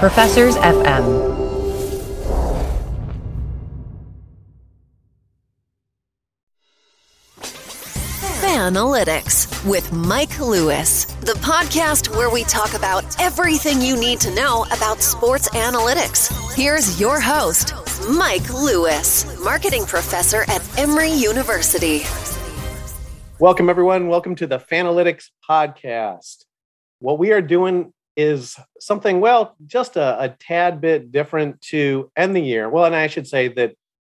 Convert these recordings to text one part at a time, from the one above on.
Professors FM. Fanalytics with Mike Lewis, the podcast where we talk about everything you need to know about sports analytics. Here's your host, Mike Lewis, marketing professor at Emory University. Welcome, everyone. Welcome to the Fanalytics podcast. What we are doing is something, well, just a, a tad bit different to end the year. Well, and I should say that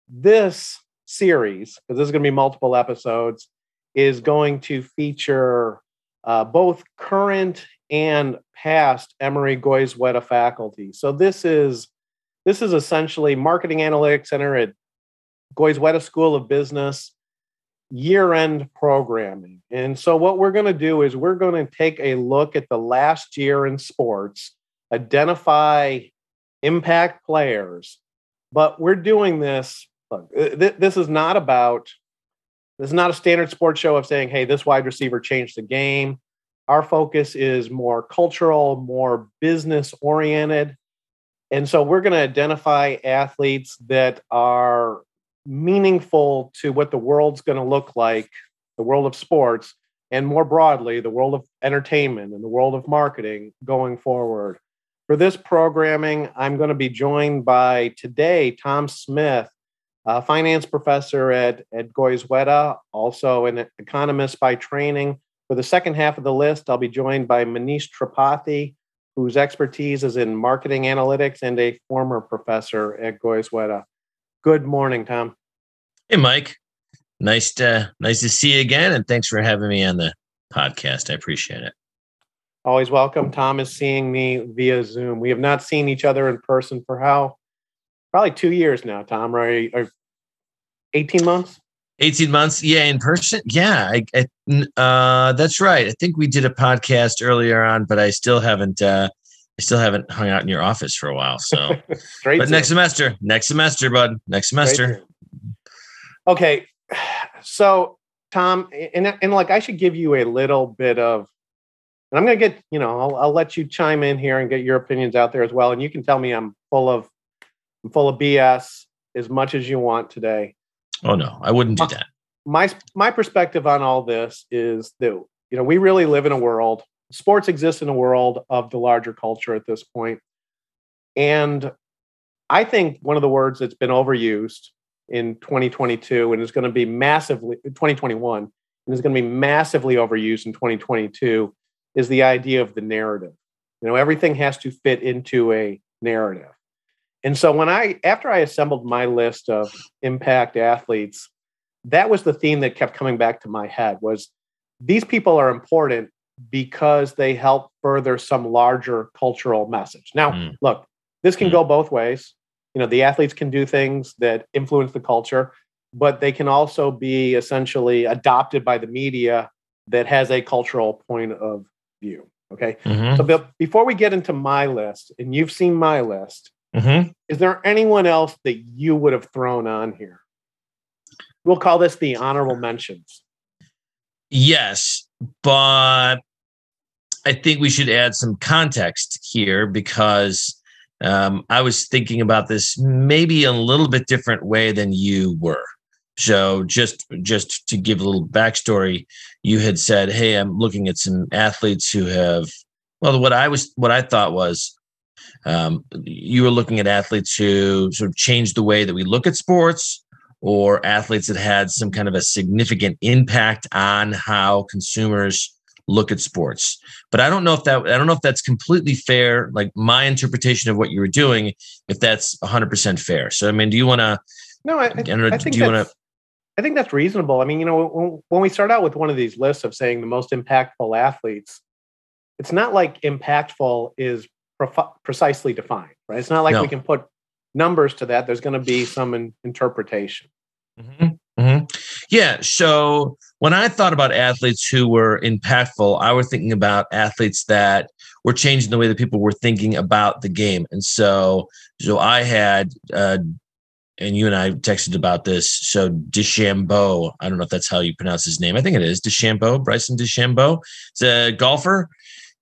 this series, because this is going to be multiple episodes, is going to feature uh, both current and past Emory Goizueta faculty. So this is this is essentially Marketing Analytics Center at Goizueta School of Business year-end programming. And so what we're going to do is we're going to take a look at the last year in sports, identify impact players, but we're doing this look, th- this is not about this is not a standard sports show of saying, hey, this wide receiver changed the game. Our focus is more cultural, more business oriented. And so we're going to identify athletes that are meaningful to what the world's going to look like, the world of sports, and more broadly, the world of entertainment and the world of marketing going forward. For this programming, I'm going to be joined by today Tom Smith, a finance professor at, at Goizueta, also an economist by training. For the second half of the list, I'll be joined by Manish Tripathi, whose expertise is in marketing analytics and a former professor at Goizueta. Good morning, Tom. Hey, Mike. Nice to nice to see you again, and thanks for having me on the podcast. I appreciate it. Always welcome. Tom is seeing me via Zoom. We have not seen each other in person for how probably two years now, Tom, right? Or 18 months? 18 months. Yeah, in person. Yeah, I, I, uh, that's right. I think we did a podcast earlier on, but I still haven't, uh, I still haven't hung out in your office for a while. So, but next semester, next semester, bud, next semester. Okay. So, Tom, and, and like I should give you a little bit of, and I'm going to get, you know, I'll, I'll let you chime in here and get your opinions out there as well. And you can tell me I'm full of I'm full of BS as much as you want today. Oh no, I wouldn't do that. My my perspective on all this is that you know we really live in a world. Sports exists in a world of the larger culture at this point, and I think one of the words that's been overused in 2022 and is going to be massively 2021 and is going to be massively overused in 2022 is the idea of the narrative. You know, everything has to fit into a narrative. And so when I after I assembled my list of impact athletes, that was the theme that kept coming back to my head was these people are important because they help further some larger cultural message. Now, mm. look, this can mm. go both ways. You know, the athletes can do things that influence the culture, but they can also be essentially adopted by the media that has a cultural point of view. Okay. Mm-hmm. So before we get into my list, and you've seen my list, Mm-hmm. Is there anyone else that you would have thrown on here? We'll call this the honorable mentions. Yes, but I think we should add some context here because um, I was thinking about this maybe a little bit different way than you were. So just just to give a little backstory, you had said, "Hey, I'm looking at some athletes who have." Well, what I was what I thought was um, you were looking at athletes who sort of changed the way that we look at sports or athletes that had some kind of a significant impact on how consumers look at sports but i don't know if that i don't know if that's completely fair like my interpretation of what you were doing if that's 100% fair so i mean do you want to no i, I, know, I think do you want to I think that's reasonable. I mean, you know, when, when, we start out with one of these lists of saying the most impactful athletes, it's not like impactful is pre- precisely defined, right? It's not like no. we can put numbers to that. There's going to be some in- interpretation. Mm-hmm. Mm-hmm. Yeah. So when I thought about athletes who were impactful, I was thinking about athletes that were changing the way that people were thinking about the game. And so, so I had, uh, and you and I texted about this. So DeChambeau, I don't know if that's how you pronounce his name. I think it is DeChambeau, Bryson DeChambeau. He's a golfer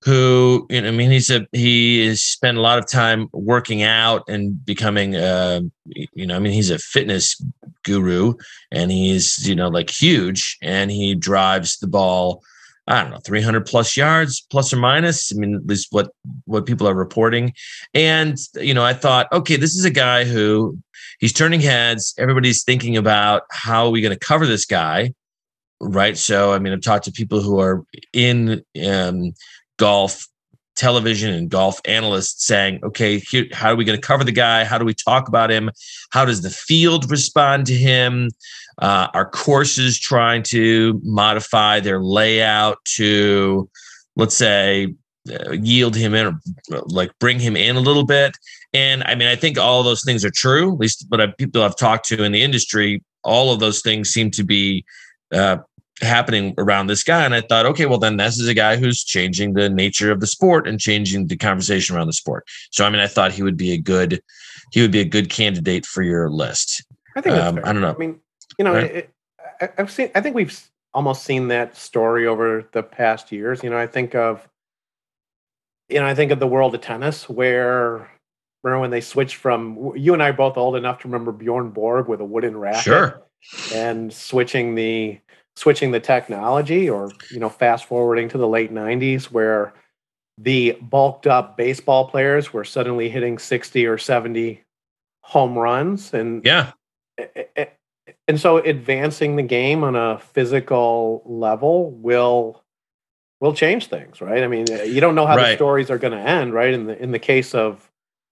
who you know, I mean, he's a he has spent a lot of time working out and becoming, uh, you know, I mean, he's a fitness guru, and he's you know like huge, and he drives the ball. I don't know, 300 plus yards, plus or minus. I mean, at least what what people are reporting. And you know, I thought, okay, this is a guy who he's turning heads. Everybody's thinking about how are we going to cover this guy, right? So, I mean, I've talked to people who are in um, golf television and golf analysts saying, okay, here, how are we going to cover the guy? How do we talk about him? How does the field respond to him? Uh, are courses trying to modify their layout to, let's say, uh, yield him in, or like bring him in a little bit? And I mean, I think all those things are true, at least, but uh, people I've talked to in the industry, all of those things seem to be uh, happening around this guy. And I thought, okay, well, then this is a guy who's changing the nature of the sport and changing the conversation around the sport. So, I mean, I thought he would be a good, he would be a good candidate for your list. I think um, I don't know. I mean, you know, right? it, I've seen, I think we've almost seen that story over the past years. You know, I think of, you know, I think of the world of tennis where remember when they switched from you and I are both old enough to remember Bjorn Borg with a wooden racket. Sure. And switching the switching the technology or you know fast forwarding to the late 90s where the bulked up baseball players were suddenly hitting 60 or 70 home runs and yeah. and so advancing the game on a physical level will will change things right? I mean uh, you don't know how right. the stories are going to end right? In the in the case of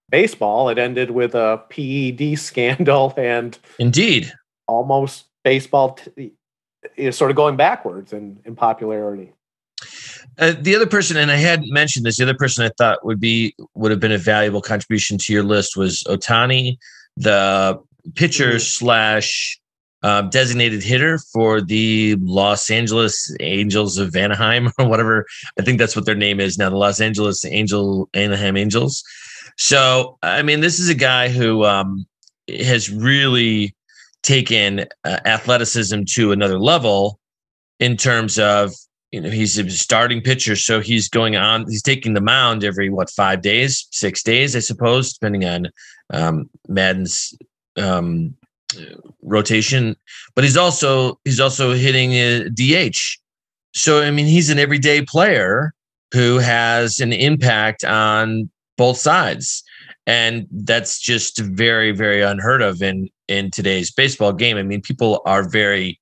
baseball it ended with a ped scandal and indeed. almost baseball t- is sort of going backwards in, in popularity. Uh, the other person, and I hadn't mentioned this, the other person I thought would be would have been a valuable contribution to your list was Ohtani, the pitcher mm-hmm. slash uh, designated hitter for the Los Angeles Angels of Anaheim or whatever. I think that's what their name is now, the Los Angeles Angel Anaheim Angels. So, I mean, this is a guy who um, has really taken uh, athleticism to another level in terms of you know he's a starting pitcher so he's going on he's taking the mound every what five days six days i suppose depending on um, maddon's um, rotation. But he's also he's also hitting a dh so i mean he's an everyday player who has an impact on both sides. And that's just very very unheard of in in today's baseball game. I mean people are very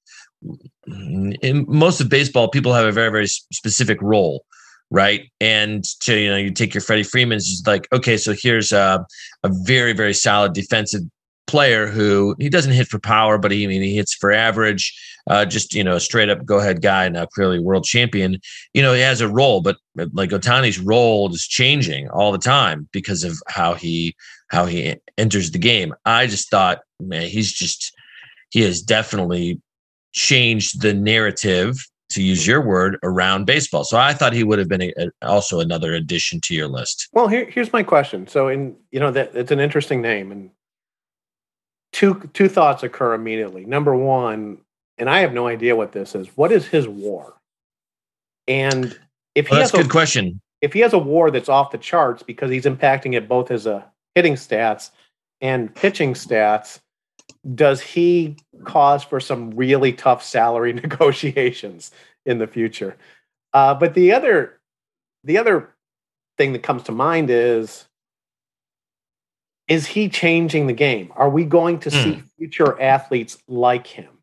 in most of baseball people have a very very specific role right? And to you know you take your freddie freeman's like okay so here's a, a very very solid defensive player who he doesn't hit for power but he I mean he hits for average uh, just you know a straight up go ahead guy now clearly world champion. You know he has a role but like Ohtani's role is changing all the time because of how he how he enters the game. I just thought man he's just he has definitely changed the narrative to use your word around baseball. So i thought he would have been a, a, also another addition to your list. Well here, here's my question. So in you know that it's an interesting name and two two thoughts occur immediately. Number one and I have no idea what this is. What is his war? And if he well, that's has a good question. If he has a war that's off the charts because he's impacting it both as a hitting stats and pitching stats, does he cause for some really tough salary negotiations in the future? Uh, but the other, the other thing that comes to mind is is he changing the game? Are we going to mm. see future athletes like him?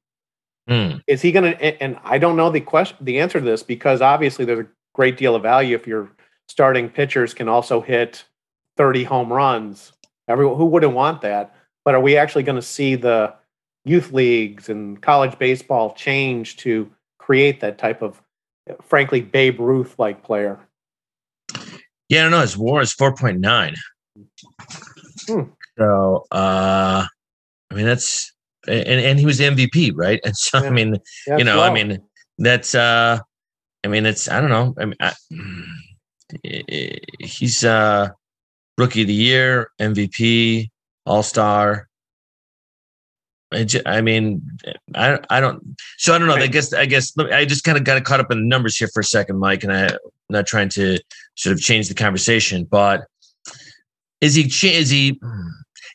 Mm. Is he going to? And I don't know the question, the answer to this because obviously there's a great deal of value if your starting pitchers can also hit 30 home runs. Everyone who wouldn't want that. But are we actually going to see the youth leagues and college baseball change to create that type of, frankly, Babe Ruth like player? Yeah, I don't know. His WAR is 4.9. Hmm. So, uh, I mean, that's and and he was MVP, right? And so yeah. I mean, yeah, you know, I mean, that's uh, I mean, it's I don't know. I mean, I, he's uh, rookie of the year, MVP, All Star. I, I mean, I I don't. So I don't know. I guess I guess I just kind of got caught up in the numbers here for a second, Mike, and I not trying to sort of change the conversation, but is he is he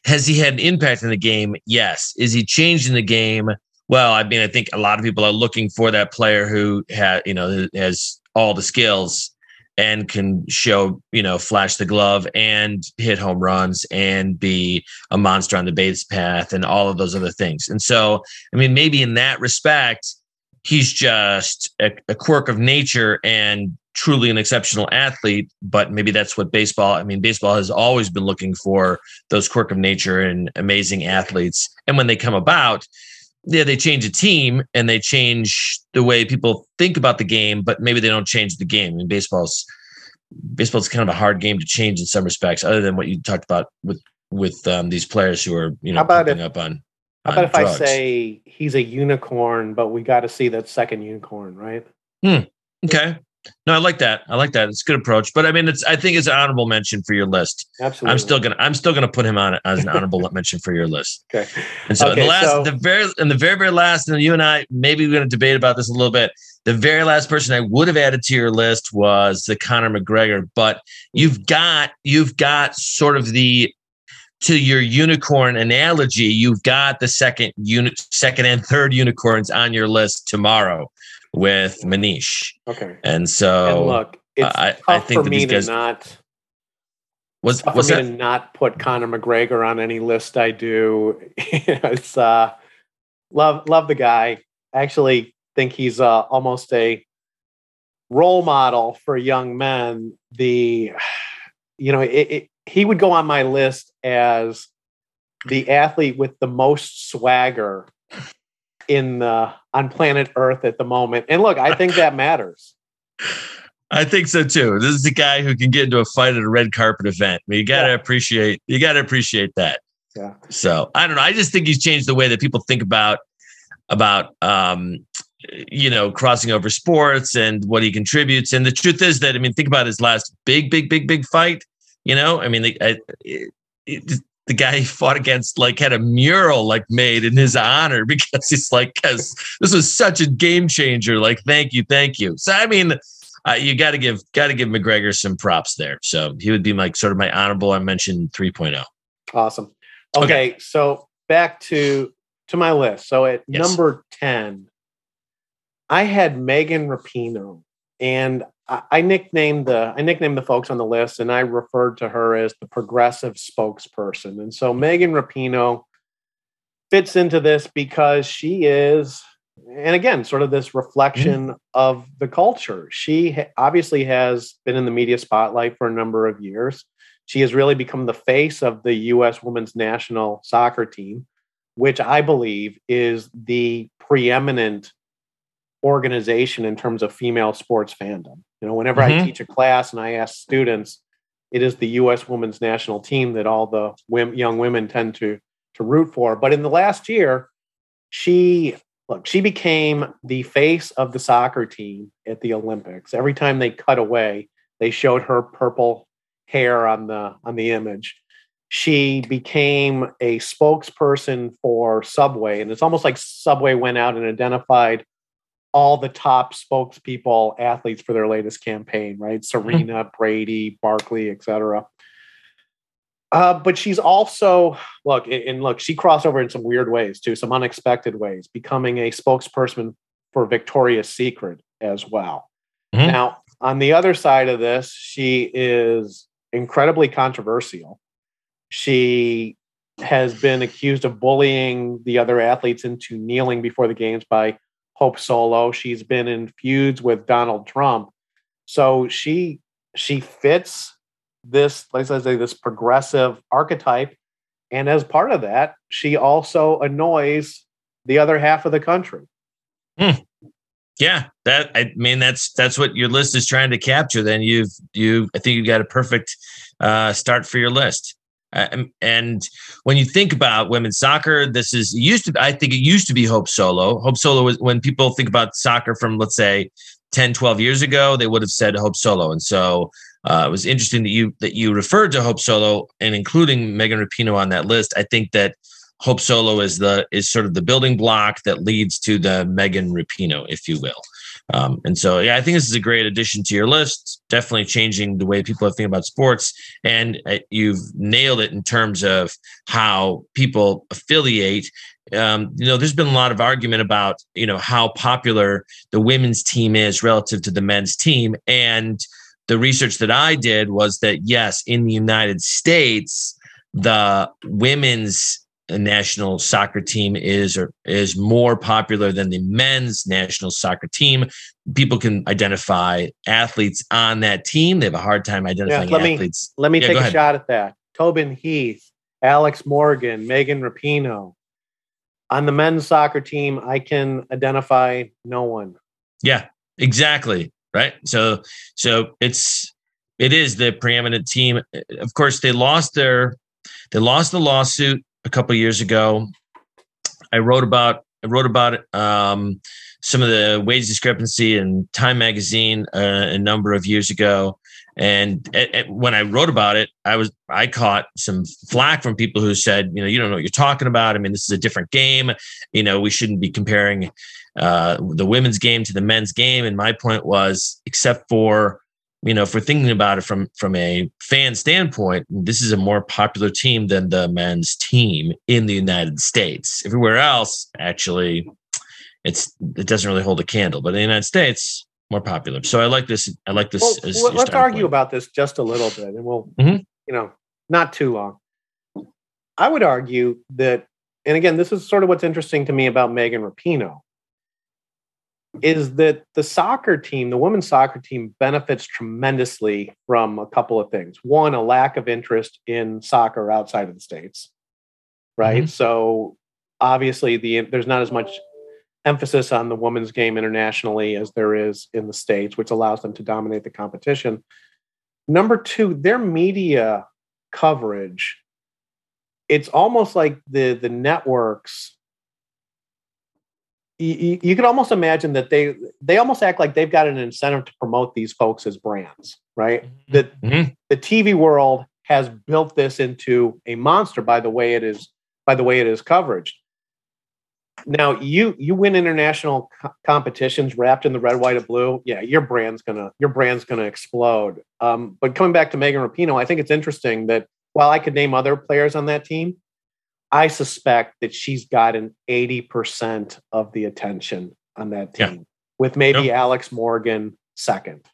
has he had an impact in the game? Yes. Is he changing the game? Well, I mean, I think a lot of people are looking for that player who has, you know, has all the skills and can show, you know, flash the glove and hit home runs and be a monster on the base path and all of those other things. And so, I mean, maybe in that respect, he's just a, a quirk of nature and truly an exceptional athlete, but maybe that's what baseball, I mean, baseball has always been looking for those quirk of nature and amazing athletes. And when they come about, yeah, they change a team and they change the way people think about the game, but maybe they don't change the game. I mean, baseball's baseball's kind of a hard game to change in some respects, other than what you talked about with with um, these players who are you know if, up on. How about if drugs. I say he's a unicorn, but we got to see that second unicorn, right? Hmm. Okay. No, I like that. I like that. It's a good approach. But I mean, it's I think it's an honorable mention for your list. Absolutely. I'm still gonna I'm still gonna put him on as an honorable mention for your list. Okay. And so okay, the last so, the very and the very, very last, and you and I maybe we're gonna debate about this a little bit. The very last person I would have added to your list was the Conor McGregor, but you've got you've got sort of the to your unicorn analogy, you've got the second unit, second and third unicorns on your list tomorrow with Manish. Okay. And so and look, it's I, tough I think for me guys, not was was for me that? to not put Conor McGregor on any list I do. it's uh love love the guy. I actually think he's uh, almost a role model for young men. The you know, it, it, he would go on my list as the athlete with the most swagger in the on planet Earth at the moment. And look, I think that matters. I think so too. This is the guy who can get into a fight at a red carpet event. You got to Yeah. appreciate. You got to appreciate that. Yeah. So I don't know. I just think he's changed the way that people think about about um, you know crossing over sports and what he contributes. And the truth is that I mean, think about his last big, big, big, big fight. You know, I mean, the, I, it, it, the guy he fought against like had a mural like made in his honor because he's like, because this was such a game changer. Like, thank you, thank you. So I mean. Uh, you got to give got to give McGregor some props there. So he would be like sort of my honorable. I mentioned oh. 3.0. Awesome. Okay, so back to to my list. So at Yes. number 10, I had Megan Rapinoe. And I, I nicknamed the I nicknamed the folks on the list and I referred to her as the progressive spokesperson. And so Megan Rapinoe fits into this because she is and again sort of this reflection of the culture she ha- obviously has been in the media spotlight for a number of years she has really become the face of the us women's national soccer team which i believe is the preeminent organization in terms of female sports fandom. You know whenever i Mhm. teach a class and i ask students it is the us women's national team that all the women, young women tend to to root for. But in the last year she look she became the face of the soccer team at the olympics. Every time they cut away they showed her purple hair on the on the image. She became a spokesperson for subway and it's almost like subway went out and identified all the top spokespeople athletes for their latest campaign right? Serena brady barkley etc uh, but she's also look and- look she crossed over in some weird ways too some unexpected ways becoming a spokesperson for victoria's secret as well. Mhm. now on the other side of this she is incredibly controversial. She has been accused of bullying the other athletes into kneeling before the games by hope solo. She's been in feuds with donald trump. So she she fits this like I say this progressive archetype. And as part of that she also annoys the other half of the country. Yeah, that I mean that's that's what your list is trying to capture. Then. You've you I think you got a perfect uh, start for your list. Uh, and- when you think about women's soccer, this is used to. I think it used to be Hope Solo. Hope Solo was when people think about soccer from let's say 10, 12 years ago, they would have said Hope Solo. And so uh, it was interesting that you that you referred to Hope Solo and including Megan Rapinoe on that list. I think that Hope Solo is the is sort of the building block that leads to the Megan Rapino, if you will. Um, and so, yeah, I think this is a great addition to your list. Definitely changing the way people thinking about sports. And uh, you've nailed it in terms of how people affiliate. Um, you know, there's been a lot of argument about, you know, how popular the women's team is relative to the men's team. And the research that I did was that, yes, in the United States, the women's national soccer team is or is more popular than the men's national soccer team. People can identify athletes on that team. They have a hard time identifying yeah, let athletes. Me, let me yeah, take a shot at that. Tobin Heath, Alex Morgan, Megan Rapinoe. On the men's soccer team, I can identify no one. Yeah, exactly. Right. So so it's it is the preeminent team. Of course, they lost their they lost the lawsuit a couple years ago. I wrote about I wrote about um, some of the wage discrepancy in Time Magazine uh, a number of years ago. And at, at, when I wrote about it, I was I caught some flack from people who said, you know, you don't know what you're talking about. I mean, this is a different game. You know, we shouldn't be comparing uh, the women's game to the men's game. And my point was, except for you know, if we're thinking about it from from a fan standpoint, this is a more popular team than the men's team in the United States. Everywhere else, actually, it's it doesn't really hold a candle. But in the United States, more popular. So I like this. I like this. Well, let's argue point. about this just a little bit, and we'll, mm-hmm. you know, not too long. I would argue that, and again, this is sort of what's interesting to me about Megan Rapinoe is that the soccer team, the women's soccer team, benefits tremendously from a couple of things. One, a lack of interest in soccer outside of the states, right? Mm-hmm. So obviously, the there's not as much emphasis on the women's game internationally as there is in the states, which allows them to dominate the competition. Number two, their media coverage. It's almost like the the networks you, you could almost imagine that they they almost act like they've got an incentive to promote these folks as brands, right? Mm-hmm. That mm-hmm. the TV world has built this into a monster by the way it is by the way it is coverage. Now you you win international co- competitions wrapped in the red, white, and blue. Yeah, your brand's gonna your brand's gonna explode. Um, but coming back to Megan Rapinoe, I think it's interesting that while I could name other players on that team, I suspect that she's gotten 80% of the attention on that team, yeah. with maybe yep. Alex Morgan second.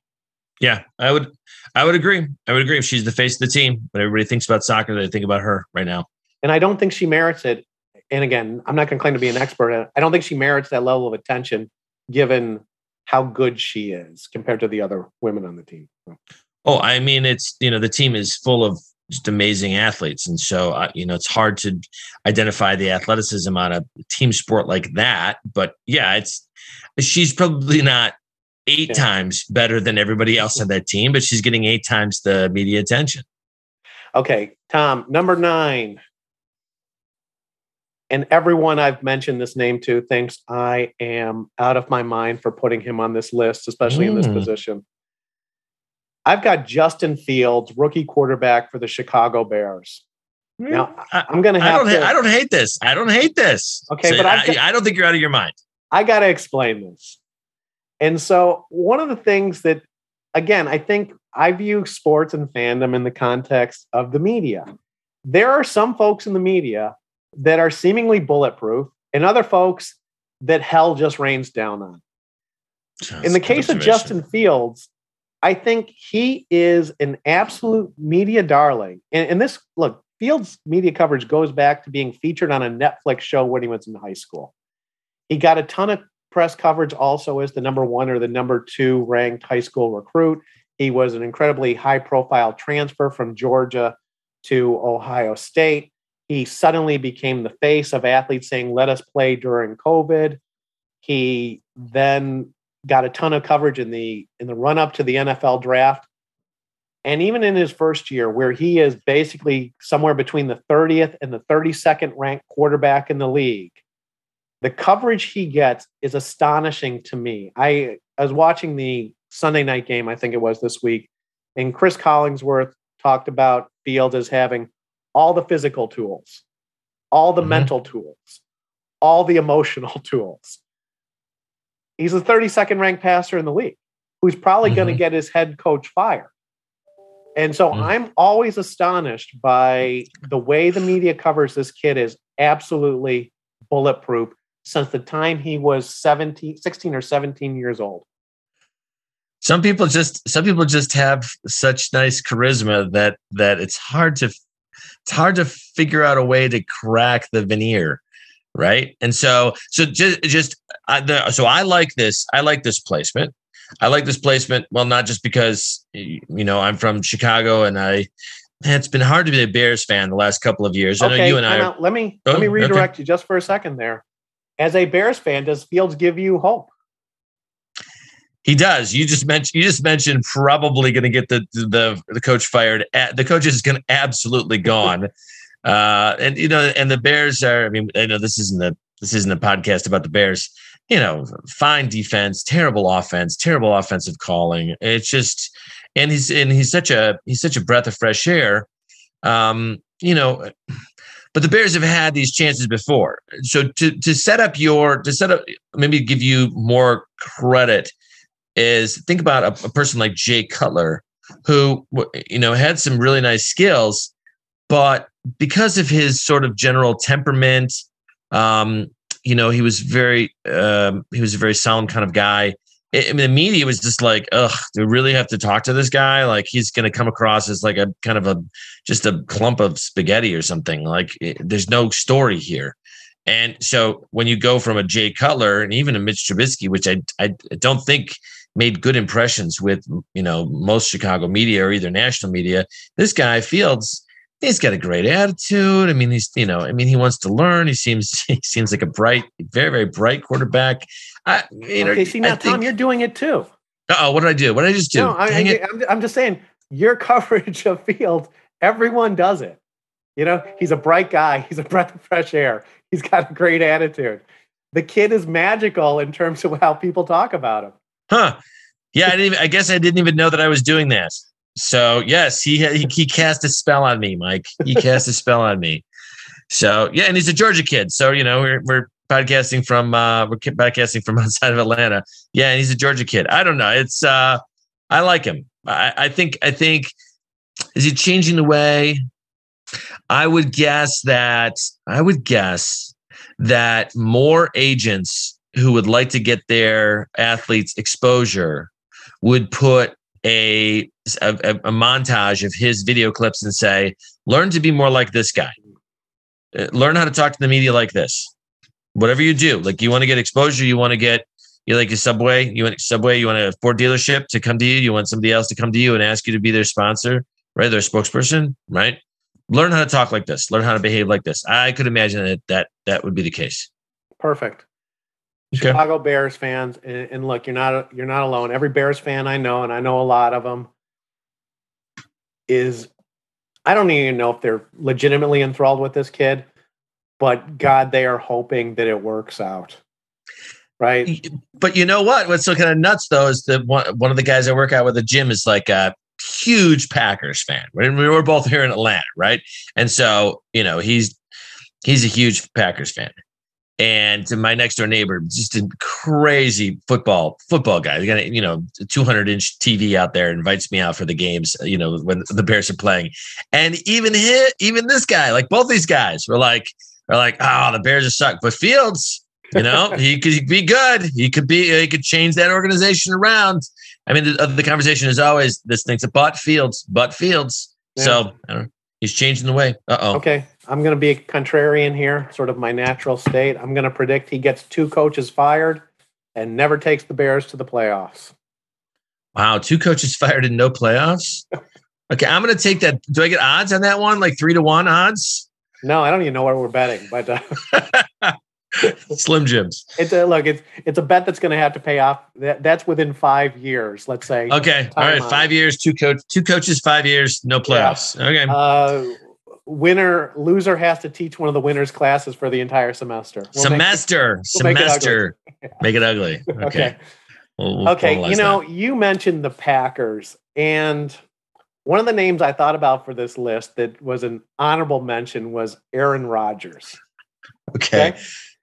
Yeah, I would I would agree. I would agree if she's the face of the team, but everybody thinks about soccer, they think about her right now. And I don't think she merits it. And again, I'm not going to claim to be an expert. I don't think she merits that level of attention given how good she is compared to the other women on the team. Oh, I mean, it's you know the team is full of just amazing athletes. And so, uh, you know, it's hard to identify the athleticism on a team sport like that. But yeah, it's she's probably not eight yeah. times better than everybody else on that team, but she's getting eight times the media attention. Okay, Tom, number nine. And everyone I've mentioned this name to thinks I am out of my mind for putting him on this list, especially mm. in this mm. position. I've got Justin Fields, rookie quarterback for the Chicago Bears. Hmm. Now I'm going to have. I don't. To, I don't hate this. I don't hate this. Okay, so but I, got, I don't think you're out of your mind. I got to explain this. And so one of the things that, again, I think I view sports and fandom in the context of the media. There are some folks in the media that are seemingly bulletproof, and other folks that hell just rains down on. In the case of Justin Fields, I think he is an absolute media darling. And, and, this, look, Fields' media coverage goes back to being featured on a Netflix show when he was in high school. He got a ton of press coverage also as the number one or the number two ranked high school recruit. He was an incredibly high profile transfer from Georgia to Ohio State. He suddenly became the face of athletes saying, let us play during COVID. He then got a ton of coverage in the in the run up to the NFL draft. And even in his first year, where he is basically somewhere between the 30th and the 32nd ranked quarterback in the league, the coverage he gets is astonishing to me. I, I was watching the Sunday night game, I think it was this week, and Cris Collinsworth talked about Fields as having all the physical tools, all the mm-hmm. mental tools, all the emotional tools he's the 32nd ranked passer in the league who's probably mm-hmm. going to get his head coach fired. And so mm-hmm. I'm always astonished by the way the media covers this kid is absolutely bulletproof since the time he was 17, 16 or 17 years old. Some people just some people just have such nice charisma that that it's hard to it's hard to figure out a way to crack the veneer right and so so just just uh, the, so i like this i like this placement I like this placement. Well, not just because you know I'm from Chicago and I. Man, it's been hard to be a Bears fan the last couple of years. Okay, I know you and I. Are, let me oh, let me redirect okay. you just for a second there. As a Bears fan, does Fields give you hope? He does. You just mentioned. You just mentioned probably going to get the the the coach fired. The coach is going to absolutely gone. uh, and you know, and the Bears are. I mean, I know this isn't a this isn't a podcast about the Bears you know, fine defense, terrible offense, terrible offensive calling. It's just, and he's and he's such a he's such a breath of fresh air. Um, you know, but the Bears have had these chances before. So to to set up your to set up maybe give you more credit is think about a, a person like Jay Cutler, who you know had some really nice skills, but because of his sort of general temperament, um, you know, he was very um, he was a very solemn kind of guy. I mean, the media was just like, ugh, do we really have to talk to this guy? Like he's going to come across as like a kind of a just a clump of spaghetti or something. Like it, there's no story here. And so when you go from a Jay Cutler and even a Mitch Trubisky, which I I don't think made good impressions with you know most Chicago media or either national media, this guy Fields he's got a great attitude. I mean, he's you know, I mean, he wants to learn. He seems he seems like a bright, very very bright quarterback. I, you know, okay, see now, think, Tom, you're doing it too. Oh, what did I do? What did I just do? No, I, am I'm just saying your coverage of Field. Everyone does it. You know, he's a bright guy. He's a breath of fresh air. He's got a great attitude. The kid is magical in terms of how people talk about him. Huh. Yeah, I, didn't even, I guess I didn't even know that I was doing that. So yes, he, he he cast a spell on me, Mike. He cast a spell on me. So yeah, and he's a Georgia kid. So you know we're we're podcasting from uh we're podcasting from outside of Atlanta. Yeah, and he's a Georgia kid. I don't know. It's uh I like him. I, I think I think is he changing the way? I would guess that I would guess that more agents who would like to get their athletes exposure would put a, a, a montage of his video clips and say, learn to be more like this guy. Uh, learn how to talk to the media like this. Whatever you do, like you want to get exposure, you want to get you like a subway, you want subway, you want a Ford dealership to come to you, you want somebody else to come to you and ask you to be their sponsor, right? Their spokesperson, right? Learn how to talk like this, learn how to behave like this. I could imagine that that that would be the case. Perfect. Okay. Chicago Bears fans, and, and, look, you're not you're not alone. Every Bears fan I know, and I know a lot of them, is I don't even know if they're legitimately enthralled with this kid, but God, they are hoping that it works out. Right. But you know what? What's so kind of nuts though is that one, one of the guys I work out with at the gym is like a huge Packers fan. We we're both here in Atlanta, right? And so, you know, he's he's a huge Packers fan and to my next door neighbor, just a crazy football football guy. They got a, you know 200 inch TV out there, invites me out for the games. You know when the Bears are playing, and even hit even this guy, like both these guys, were like are like, oh, the Bears are suck, but Fields, you know, he could be good. He could be he could change that organization around. I mean, the, the conversation is always this thing's a but Fields, but Fields. Yeah. So I don't know. He's changing the way. Uh oh. Okay. I'm going to be a contrarian here, sort of my natural state. I'm going to predict he gets two coaches fired and never takes the Bears to the playoffs. Wow. Two coaches fired and no playoffs? Okay. I'm going to take that. Do I get odds on that one? Like three to one odds? No, I don't even know where we're betting, but. Uh, Slim Jims. It's a look. It's it's a bet that's going to have to pay off. That, that's within five years. Let's say. Okay. All right. Five years. Two coach. Two coaches. Five years. No playoffs. Yeah. Okay. Uh, winner loser has to teach one of the winners classes for the entire semester. We'll semester. Make it, we'll semester. Make it, make it ugly. Okay. okay. We'll, okay. You know, that. you mentioned the Packers, and one of the names I thought about for this list that was an honorable mention was Aaron Rodgers. Okay. okay?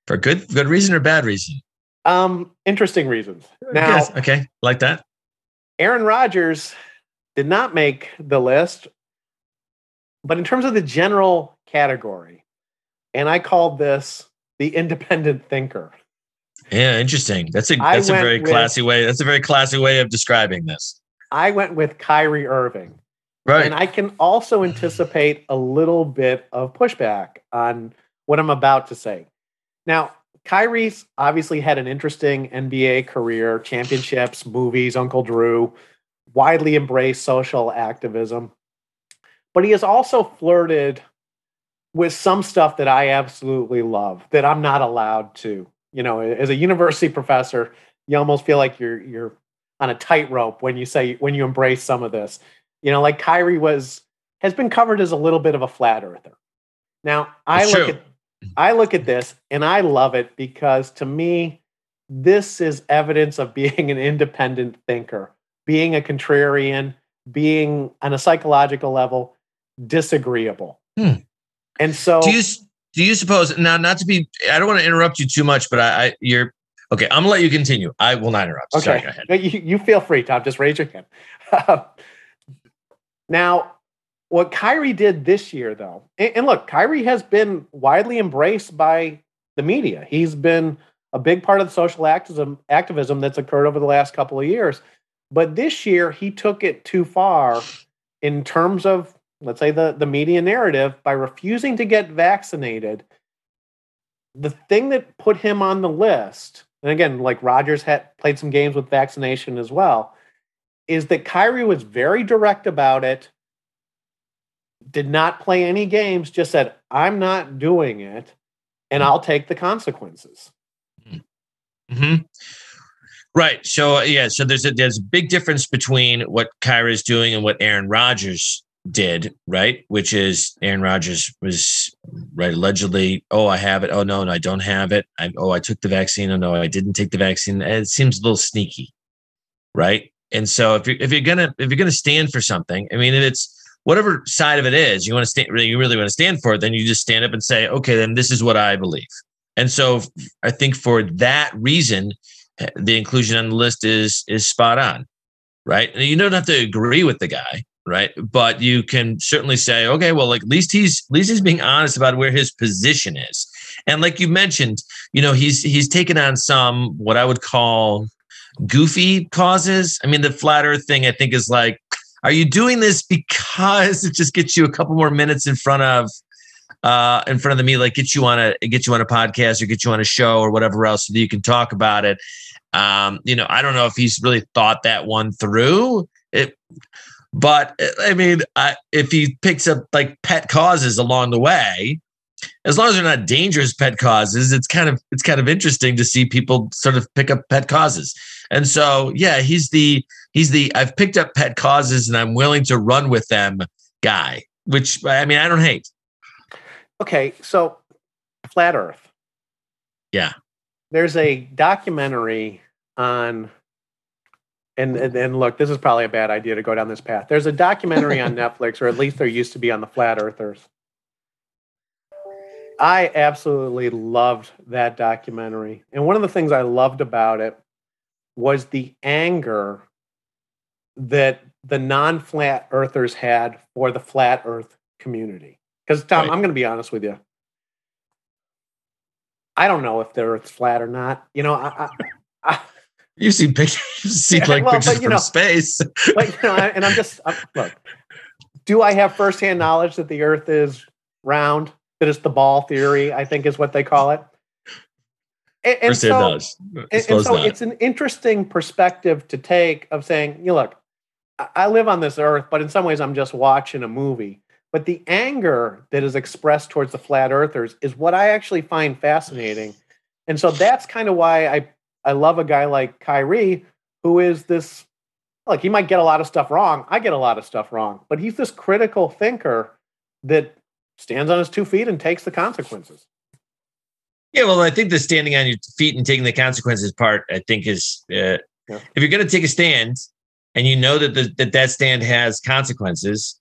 For good good reason or bad reason? Um, interesting reasons. Now, Yes, okay, like that. Aaron Rodgers did not make the list, but in terms of the general category, and I called this the independent thinker. Yeah, interesting. That's a that's a very with- classy way. That's a very classy way of describing this. I went with Kyrie Irving. Right. And I can also anticipate a little bit of pushback on what I'm about to say. Now, Kyrie's obviously had an interesting NBA career, championships, movies, Uncle Drew, widely embraced social activism. But he has also flirted with some stuff that I absolutely love that I'm not allowed to. You know, as a university professor, you almost feel like you're you're on a tightrope when you say when you embrace some of this. You know, like Kyrie was has been covered as a little bit of a flat earther. Now, I It's look true. at I look at this and I love it because to me, this is evidence of being an independent thinker, being a contrarian, being on a psychological level disagreeable. Hmm. And so do you do you suppose now not to be I don't want to interrupt you too much, but I, I you're okay, I'm gonna let you continue. I will not interrupt. Sorry, go ahead. You, you feel free, Tom. Just raise your hand. now, what Kyrie did this year, though, and, and look, Kyrie has been widely embraced by the media. He's been a big part of the social activism, activism that's occurred over the last couple of years. But this year, he took it too far in terms of, let's say, the, the media narrative by refusing to get vaccinated. The thing that put him on the list, and again, like Rodgers had played some games with vaccination as well, is that Kyrie was very direct about it, did not play any games, just said, I'm not doing it, and I'll take the consequences. hmm Right. So yeah. So there's a there's a big difference between what Kyrie is doing and what Aaron Rodgers did. Right. Which is Aaron Rodgers was right allegedly. Oh, I have it. Oh no, no, I don't have it. I, oh, I took the vaccine. Oh no, I didn't take the vaccine. It seems a little sneaky. Right. And so if you're if you're gonna if you're gonna stand for something, I mean, if it's whatever side of it is, you want to stand. You really want to stand for it. Then you just stand up and say, okay, then this is what I believe. And so I think for that reason, eh, the inclusion on the list is is spot on, right? And you don't have to agree with the guy, right? But you can certainly say, okay, well, like at least he's at least he's being honest about where his position is. And like you mentioned, you know, he's he's taken on some what I would call goofy causes. I mean, the flat earth thing I think is like, are you doing this because it just gets you a couple more minutes in front of uh, in front of the media, like get you on a get you on a podcast or get you on a show or whatever else so that you can talk about it. Um, you know, I don't know if he's really thought that one through. It, but uh, I mean, I, if he picks up like pet causes along the way, as long as they're not dangerous pet causes, it's kind of it's kind of interesting to see people sort of pick up pet causes. And so, yeah, he's the he's the I've picked up pet causes and I'm willing to run with them guy. Which I mean, I don't hate. Okay, so flat Earth. Yeah. There's a documentary on and, and and look, this is probably a bad idea to go down this path. There's a documentary on Netflix, or at least there used to be on the flat earthers. I absolutely loved that documentary. And one of the things I loved about it was the anger that the non-flat earthers had for the flat earth community. Because Tom, Right. I'm going to be honest with you. I don't know if the Earth's flat or not. You know, I, I, I You've seen pictures, you've seen like well, pictures but, from know- space. but you know, and I'm just I'm, look. Do I have firsthand knowledge that the Earth is round? That it's the ball theory, I think, is what they call it. And, and so, does. And, and so not. it's an interesting perspective to take of saying, you look, I live on this earth, but in some ways I'm just watching a movie. But the anger that is expressed towards the flat earthers is what I actually find fascinating. And so that's kind of why I, I love a guy like Kyrie, who is this like he might get a lot of stuff wrong. I get a lot of stuff wrong, but he's this critical thinker that stands on his two feet and takes the consequences. Yeah, well, I think the standing on your feet and taking the consequences part, I think, is uh, Yeah. if you're going to take a stand and you know that the, that that stand has consequences,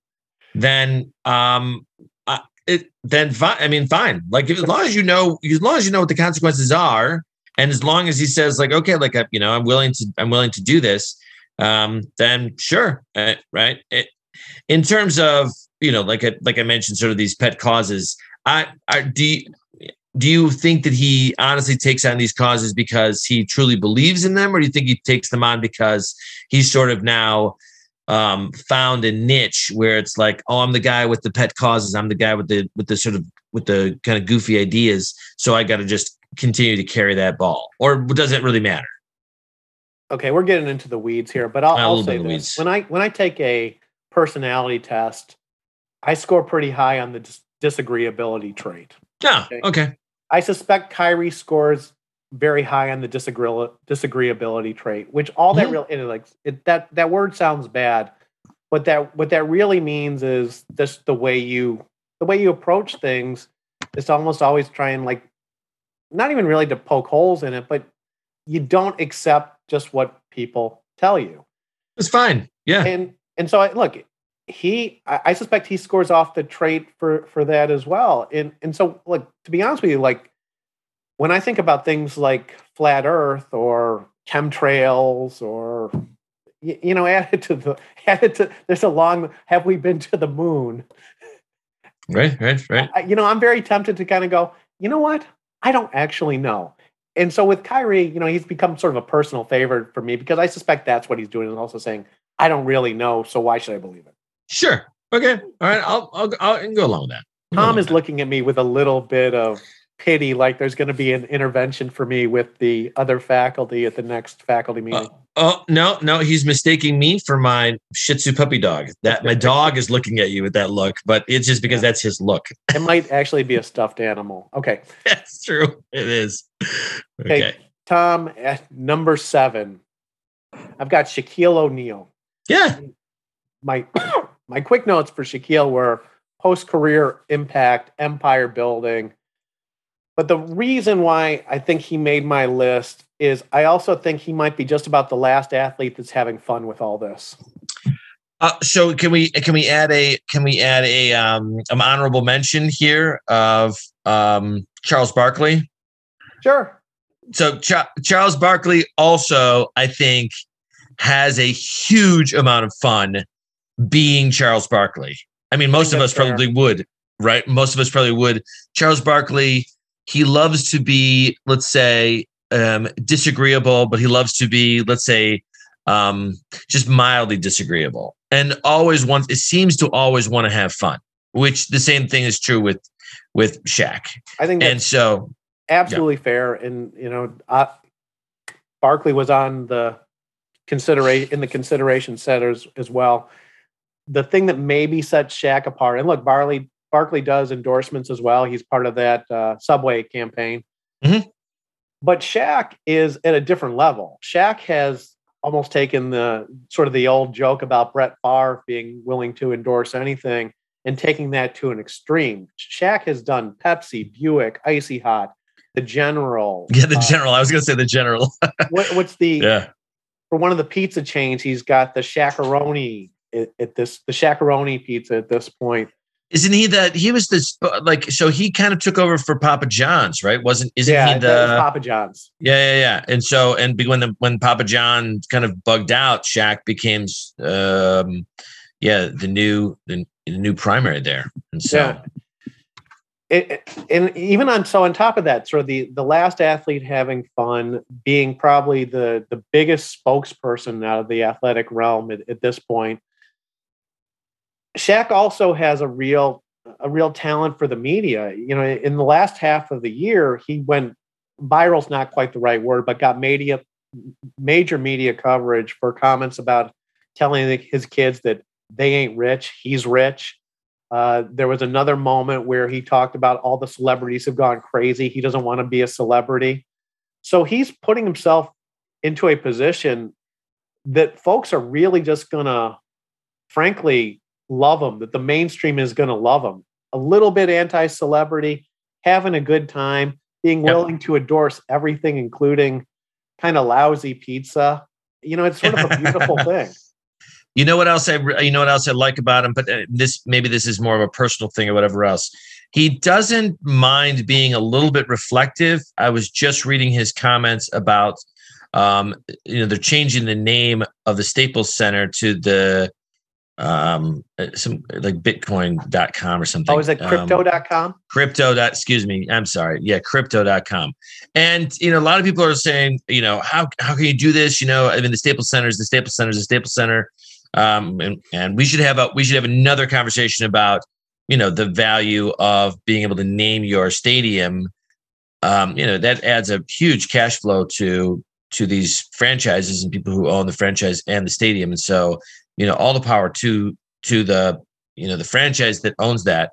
then um, uh, it then fine. I mean, fine. Like if, as long as you know, as long as you know what the consequences are, And as long as he says like, okay, like I, you know, I'm willing to, I'm willing to do this, um, then sure, uh, right? It, in terms of you know, like I, like I mentioned, sort of these pet causes. I, I do. You, do you think that he honestly takes on these causes because he truly believes in them, or do you think he takes them on because he's sort of now um, found a niche where it's like, oh, I'm the guy with the pet causes. I'm the guy with the with the sort of with the kind of goofy ideas. So I got to just continue to carry that ball, or does it really matter? Okay, we're getting into the weeds here, but I'll, I'll say this: when I when I take a personality test, I score pretty high on the dis- disagreeability trait. Yeah. Okay? okay. I suspect Kyrie scores very high on the disagree- disagreeability trait, which all that really like it, that that word sounds bad, but that what that really means is just the way you the way you approach things It's almost always trying like not even really to poke holes in it, but you don't accept just what people tell you. It's fine. Yeah. And and so I look, he I suspect he scores off the trait for for that as well. And and so like to be honest with you, like when I think about things like flat Earth or chemtrails or you, know added to the added to there's a long have we been to the moon? Right, right, right. I, you know, I'm very tempted to kind of go. You know what? I don't actually know. And so with Kyrie, you know, he's become sort of a personal favorite for me because I suspect that's what he's doing, and also saying, I don't really know, so why should I believe it? Sure. Okay. All right. I'll I'll, I'll go along with that. Tom is that. looking at me with a little bit of pity, like there's going to be an intervention for me with the other faculty at the next faculty uh, meeting. Uh, oh no, no, he's mistaking me for my Shih Tzu puppy dog. That my dog is looking at you with that look, but it's just because yeah. that's his look. it might actually be a stuffed animal. Okay, that's true. It is. Okay, okay. Tom at number seven. I've got Shaquille O'Neal. Yeah. My my quick notes for Shaquille were post career impact, empire building. But the reason why I think he made my list is I also think he might be just about the last athlete that's having fun with all this. Uh, so can we can we add a can we add a um an honorable mention here of um Charles Barkley? Sure. So Ch- Charles Barkley also I think has a huge amount of fun being Charles Barkley. I mean, most I of us fair. probably would, right? Most of us probably would. Charles Barkley, he loves to be, let's say, um, disagreeable, but he loves to be, let's say, um, just mildly disagreeable, and always wants. It seems to always want to have fun, which the same thing is true with with Shaq. I think, and so absolutely yeah. fair. And you know, uh, Barkley was on the consideration in the consideration setters as well the thing that maybe sets Shaq apart, and look, Barley Barkley does endorsements as well. He's part of that uh, Subway campaign. Mm-hmm. But Shaq is at a different level. Shaq has almost taken the sort of the old joke about Brett Favre being willing to endorse anything and taking that to an extreme. Shaq has done Pepsi, Buick, Icy Hot, the General. Yeah, the uh, General. I was going to say the General. what, what's the yeah? For one of the pizza chains, he's got the Shaqaroni at, at this the Shaqaroni pizza at this point. Isn't he that he was this like so he kind of took over for Papa John's, right? Wasn't isn't yeah, he the Papa John's? Yeah, yeah, yeah. And so and when the when Papa John kind of bugged out, Shaq became um yeah, the new the, the new primary there. And so yeah. It, and even on so on top of that, sort of the the last athlete having fun, being probably the the biggest spokesperson out of the athletic realm at, at this point, Shaq also has a real a real talent for the media. You know, in the last half of the year, he went viral's not quite the right word, but got media major media coverage for comments about telling his kids that they ain't rich, he's rich. Uh, there was another moment where he talked about all the celebrities have gone crazy. He doesn't want to be a celebrity. So he's putting himself into a position that folks are really just going to, frankly, love them, that the mainstream is going to love them. A little bit anti celebrity, having a good time, being willing yep. to endorse everything, including kind of lousy pizza. You know, it's sort of a beautiful thing. You know what else I you know what else I like about him, but uh, this maybe this is more of a personal thing or whatever else. he doesn't mind being a little bit reflective. I was just reading his comments about um, you know they're changing the name of the Staples Center to the um some like bitcoin.com or something. Oh is it crypto.com um, crypto dot excuse me i'm sorry. Yeah crypto.com and you know a lot of people are saying you know how how can you do this? You know i mean the staples center is the staples center is the staples center. Um and and we should have a we should have another conversation about you know the value of being able to name your stadium. Um you know that adds a huge cash flow to to these franchises and people who own the franchise and the stadium. And so you know all the power to to the you know the franchise that owns that.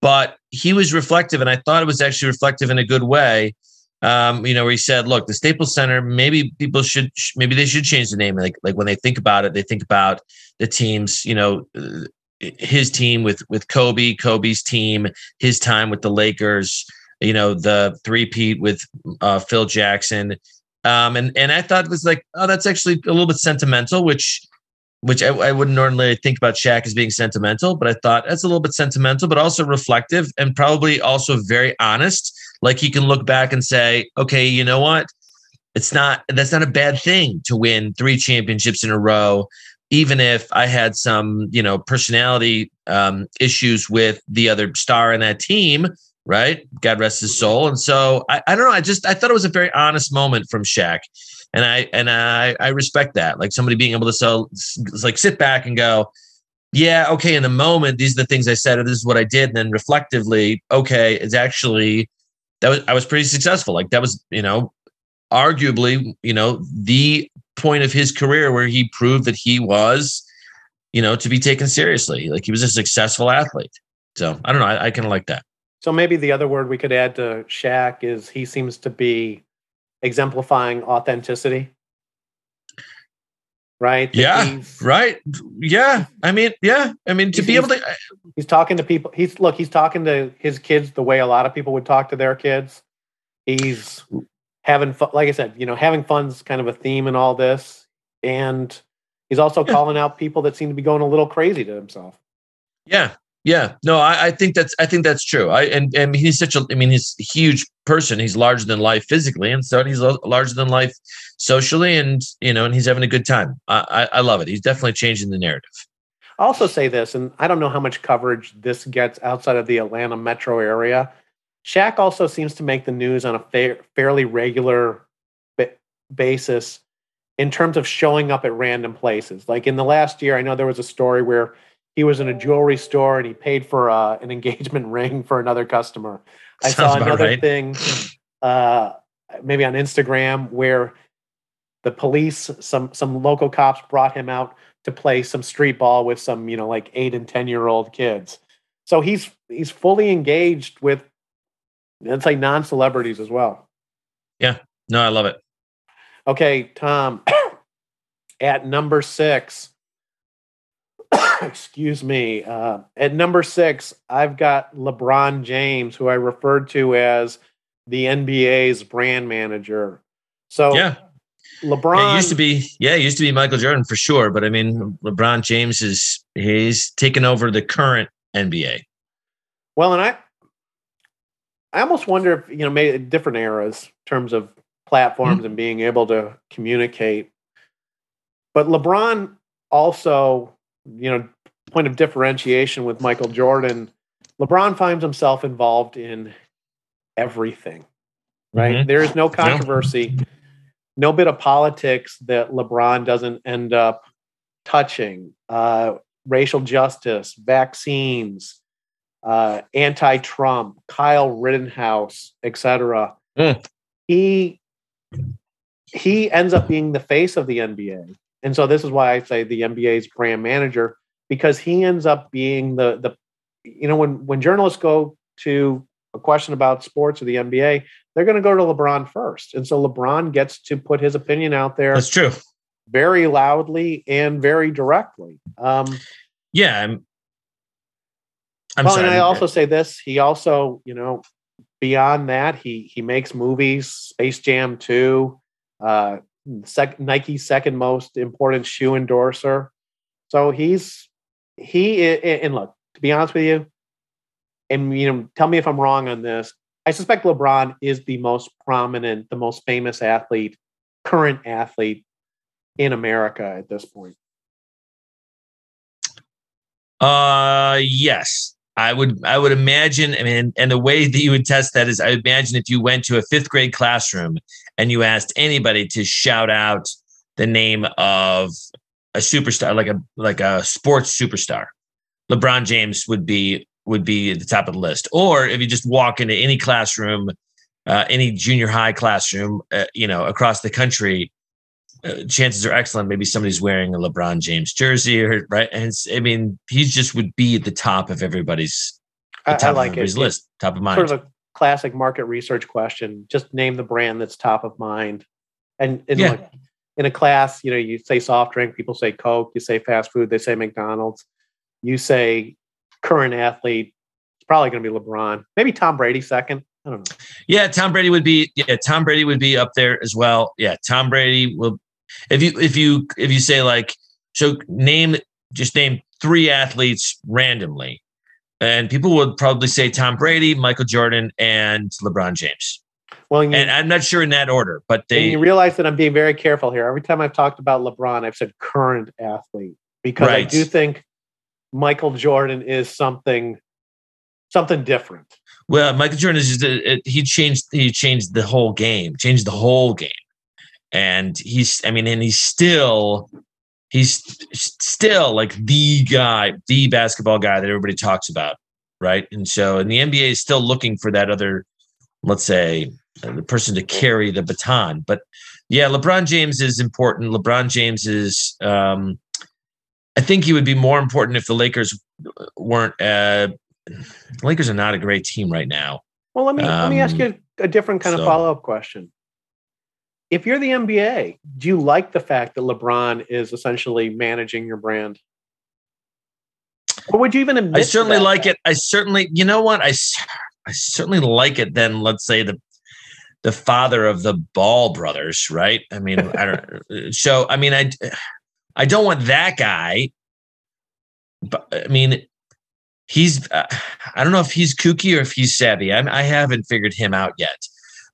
But he was reflective and i thought it was actually reflective in a good way. Um, you know where he said look the staples center maybe people should maybe they should change the name. Like like when they think about it they think about the teams you know uh, his team with with kobe kobe's team his time with the lakers you know the three peat with uh, phil jackson. Um, and and i thought it was like oh that's actually a little bit sentimental which which I, I, wouldn't normally think about Shaq as being sentimental, but I thought that's a little bit sentimental, but also reflective and probably also very honest. Like he can look back and say, okay, you know what? It's not, that's not a bad thing to win three championships in a row, even if I had some, you know, personality um, issues with the other star in that team, right? God rest his soul. And so I, I don't know. I just, I thought it was a very honest moment from Shaq and I and I I respect that. Like somebody being able to sell, like sit back and go, yeah, okay. In the moment, these are the things I said, or this is what I did. And then reflectively, okay, it's actually that was I was pretty successful. Like that was you know, arguably you know the point of his career where he proved that he was you know to be taken seriously. Like he was a successful athlete. So I don't know. I, I kind of like that. So maybe the other word we could add to Shaq is he seems to be exemplifying authenticity? Right? Yeah right. Yeah i mean yeah i mean to be able to he's talking to people he's look he's talking to his kids the way a lot of people would talk to their kids. He's having fun like i said you know having fun's kind of a theme in all this. And he's also yeah. calling out people that seem to be going a little crazy to himself. Yeah yeah, no, I, I, think that's I think that's true. I and and he's such a I mean he's a huge person. He's larger than life physically, and so he's larger than life socially, and you know, and he's having a good time. I I, I love it. He's definitely changing the narrative. I'll also say this, and I don't know how much coverage this gets outside of the Atlanta metro area. Shaq also seems to make the news on a fa- fairly regular basis in terms of showing up at random places. Like in the last year, I know there was a story where he was in a jewelry store and he paid for uh, an engagement ring for another customer. I Sounds saw another right. thing, uh, maybe on Instagram, where the police, some some local cops, brought him out to play some street ball with some, you know, like eight and ten year old kids. So he's he's fully engaged with, let's say, non celebrities as well. Yeah, no, I love it. Okay, Tom, at number six excuse me. Uh, at number six, I've got LeBron James, who I referred to as the NBA's brand manager. So yeah, LeBron yeah, used to be yeah, used to be Michael Jordan for sure, but I mean LeBron James is he's taken over the current NBA. Well, and I I almost wonder if you know maybe different eras in terms of platforms mm-hmm. and being able to communicate. But LeBron also you know, point of differentiation with Michael Jordan, LeBron finds himself involved in everything. Right? Mm-hmm. There is no controversy, yeah. no bit of politics that LeBron doesn't end up touching. Uh, racial justice, vaccines, uh, anti-Trump, Kyle Rittenhouse, etc. Mm. He he ends up being the face of the NBA. And so this is why I say the NBA's brand manager because he ends up being the the you know when when journalists go to a question about sports or the NBA, they're going to go to LeBron first. And so LeBron gets to put his opinion out there. That's true. Very loudly and very directly. Um, yeah. I'm, I'm well, sorry. and I also say this, he also, you know, beyond that, he he makes movies, Space Jam 2, uh, sec- Nike's second most important shoe endorser. So he's he and look to be honest with you, and you know, tell me if I'm wrong on this. I suspect LeBron is the most prominent, the most famous athlete, current athlete in America at this point. Uh yes. I would I would imagine, I mean, and the way that you would test that is I imagine if you went to a fifth grade classroom and you asked anybody to shout out the name of a superstar, like a like a sports superstar, LeBron James would be would be at the top of the list. Or if you just walk into any classroom, uh, any junior high classroom, uh, you know, across the country, chances are excellent. Maybe somebody's wearing a LeBron James jersey, or right. And I mean, he just would be at the top of everybody's top I, like of everybody's it. list, top of mind. Sort of a classic market research question. Just name the brand that's top of mind, and, and yeah. like in a class, you know, you say soft drink, people say Coke. You say fast food, they say McDonald's. You say current athlete, it's probably going to be LeBron. Maybe Tom Brady second. I don't know. Yeah, Tom Brady would be. Yeah, Tom Brady would be up there as well. Yeah, Tom Brady will if you if you if you say like so name just name three athletes randomly. And people would probably say tom brady michael jordan and lebron james. Well you, and i'm not sure in that order but they you realize that i'm being very careful here. Every time i've talked about lebron i've said current athlete because right. i do think michael jordan is something something different. Well michael jordan is just a, he changed he changed the whole game changed the whole game and he's i mean and he's still he's still like the guy the basketball guy that everybody talks about right? And so and the nba is still looking for that other let's say uh, the person to carry the baton. But yeah lebron james is important. Lebron james is um i think he would be more important if the lakers weren't uh lakers are not a great team right now. Well let me um, let me ask um, you a different kind so, of follow-up question if you're the NBA, do you like the fact that LeBron is essentially managing your brand? Or would you even admit? I certainly like it. I certainly, you know what? I, I certainly like it. Then let's say the the father of the Ball brothers, right? I mean, I don't. So I mean, I I don't want that guy. But I mean, he's. Uh, I don't know if he's kooky or if he's savvy. I, I haven't figured him out yet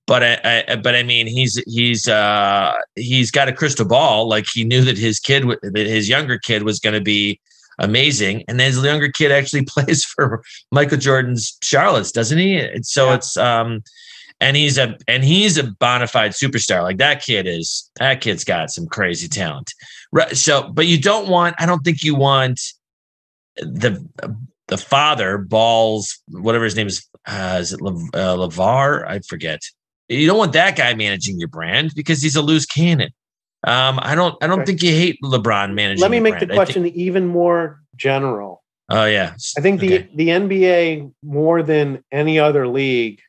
but I, I, but I mean he's he's uh he's got a crystal ball. Like he knew that his kid that his younger kid was going to be amazing. And then his younger kid actually plays for Michael Jordan's Charlottes doesn't he? So yeah. it's um and he's a and he's a bona fide superstar. Like that kid is that kid's got some crazy talent. Right so but you don't want I don't think you want the the father balls whatever his name is uh, is it Le, uh, LaVar I forget you don't want that guy managing your brand because he's a loose cannon. Um, I don't. I don't okay. think you hate LeBron managing. Let me make brand. the question think, even more general. Oh yeah, I think the okay. the NBA more than any other league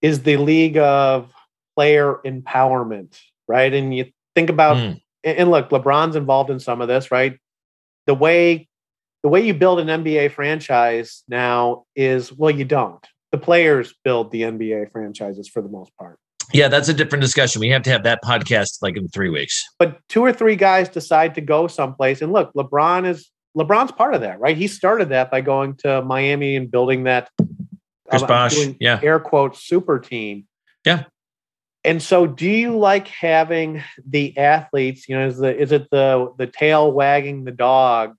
is the league of player empowerment, right? And you think about mm. and look, LeBron's involved in some of this, right? The way the way you build an NBA franchise now is well, you don't the players build the NBA franchises for the most part. Yeah, that's a different discussion. We have to have that podcast like in three weeks. But two or three guys decide to go someplace, and look, LeBron is LeBron's part of that, right? He started that by going to Miami and building that. Chris um, Bosh, yeah, air quote super team. Yeah. And so, do you like having the athletes? You know, is the is it the the tail wagging the dog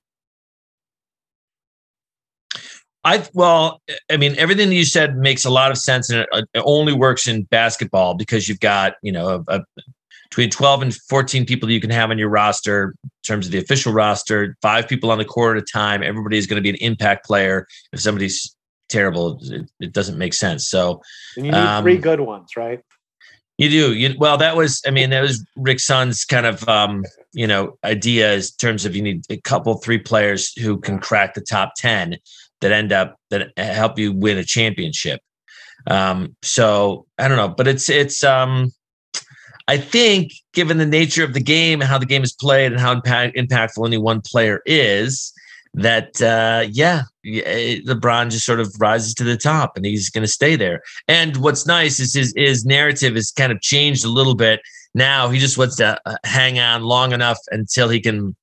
I well, I mean, everything that you said makes a lot of sense, and it, it only works in basketball because you've got you know a, a, between twelve and fourteen people you can have on your roster in terms of the official roster. Five people on the court at a time. Everybody is going to be an impact player. If somebody's terrible, it, it doesn't make sense. So and you need um, three good ones, right? You do. You well, that was. I mean, that was Rick Sunn's kind of um, you know idea in terms of you need a couple, three players who can crack the top ten that end up that help you win a championship. Um, so I don't know, but it's it's um, I think given the nature of the game, and how the game is played, and how impact, impactful any one player is, that uh, yeah, LeBron just sort of rises to the top, and he's going to stay there. And what's nice is his his narrative has kind of changed a little bit. Now he just wants to uh, hang on long enough until he can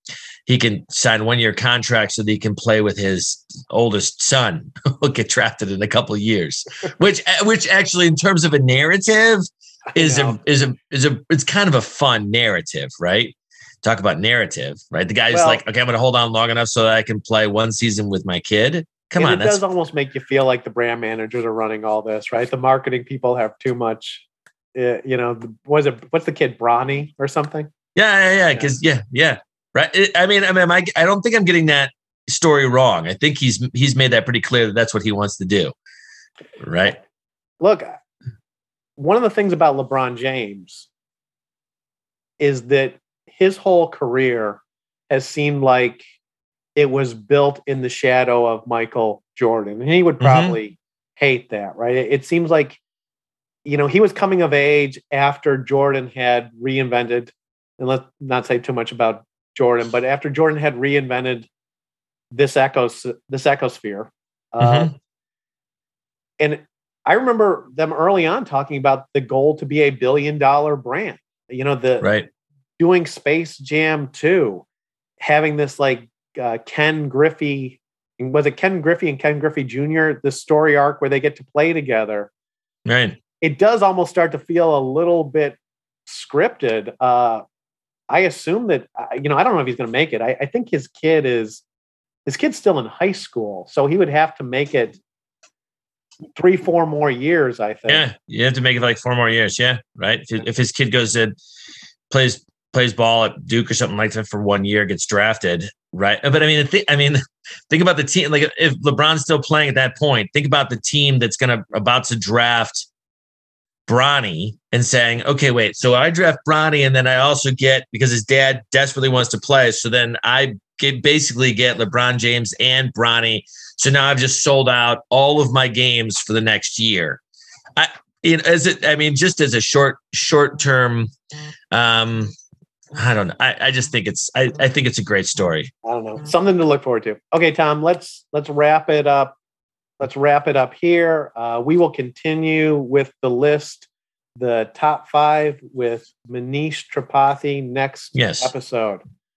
he can sign one year contract so that he can play with his oldest son who'll get drafted in a couple of years. which which actually in terms of a narrative is a is a is a it's kind of a fun narrative, right? Talk about narrative, right? The guy's well, like, okay, I'm gonna hold on long enough so that I can play one season with my kid. Come on, it does almost make you feel like the brand managers are running all this, right? The marketing people have too much. Uh, you know, was it what's the kid Bronny or something? Yeah, yeah, yeah. Because yeah. yeah, yeah, right. I mean, I mean, I, I don't think I'm getting that story wrong. I think he's he's made that pretty clear that that's what he wants to do, right? Look, one of the things about LeBron James is that his whole career has seemed like it was built in the shadow of Michael Jordan. And he would mm-hmm. probably mm-hmm. hate that, right? It, seems like, you know, he was coming of age after Jordan had reinvented, and let's not say too much about Jordan, but after Jordan had reinvented this echos this ecosphere. Uh, mm-hmm. Uh, and I remember them early on talking about the goal to be a billion dollar brand. You know, the right doing Space Jam 2, having this like uh, Ken Griffey, was it Ken Griffey and Ken Griffey Jr., the story arc where they get to play together. Right. It does almost start to feel a little bit scripted. Uh, I assume that, uh, you know, I don't know if he's going to make it. I, I think his kid is, his kid's still in high school. So he would have to make it three, four more years, I think. Yeah. You have to make it like four more years. Yeah. Right. If, if his kid goes in, plays plays ball at Duke or something like that for one year, gets drafted, right? But I mean, th- I mean, think about the team. Like if LeBron's still playing at that point, think about the team that's to about to draft Bronny and saying, okay, wait, so I draft Bronny, and then I also get because his dad desperately wants to play, so then I get basically get LeBron James and Bronny. So now I've just sold out all of my games for the next year. I, you know, as it, I mean, just as a short short term um I don't know. I, I just think it's I, I think it's a great story. I don't know. Something to look forward to. Okay, Tom, let's let's wrap it up. Let's wrap it up here. Uh, we will continue with the list, the top five with Manish Tripathi next yes. episode.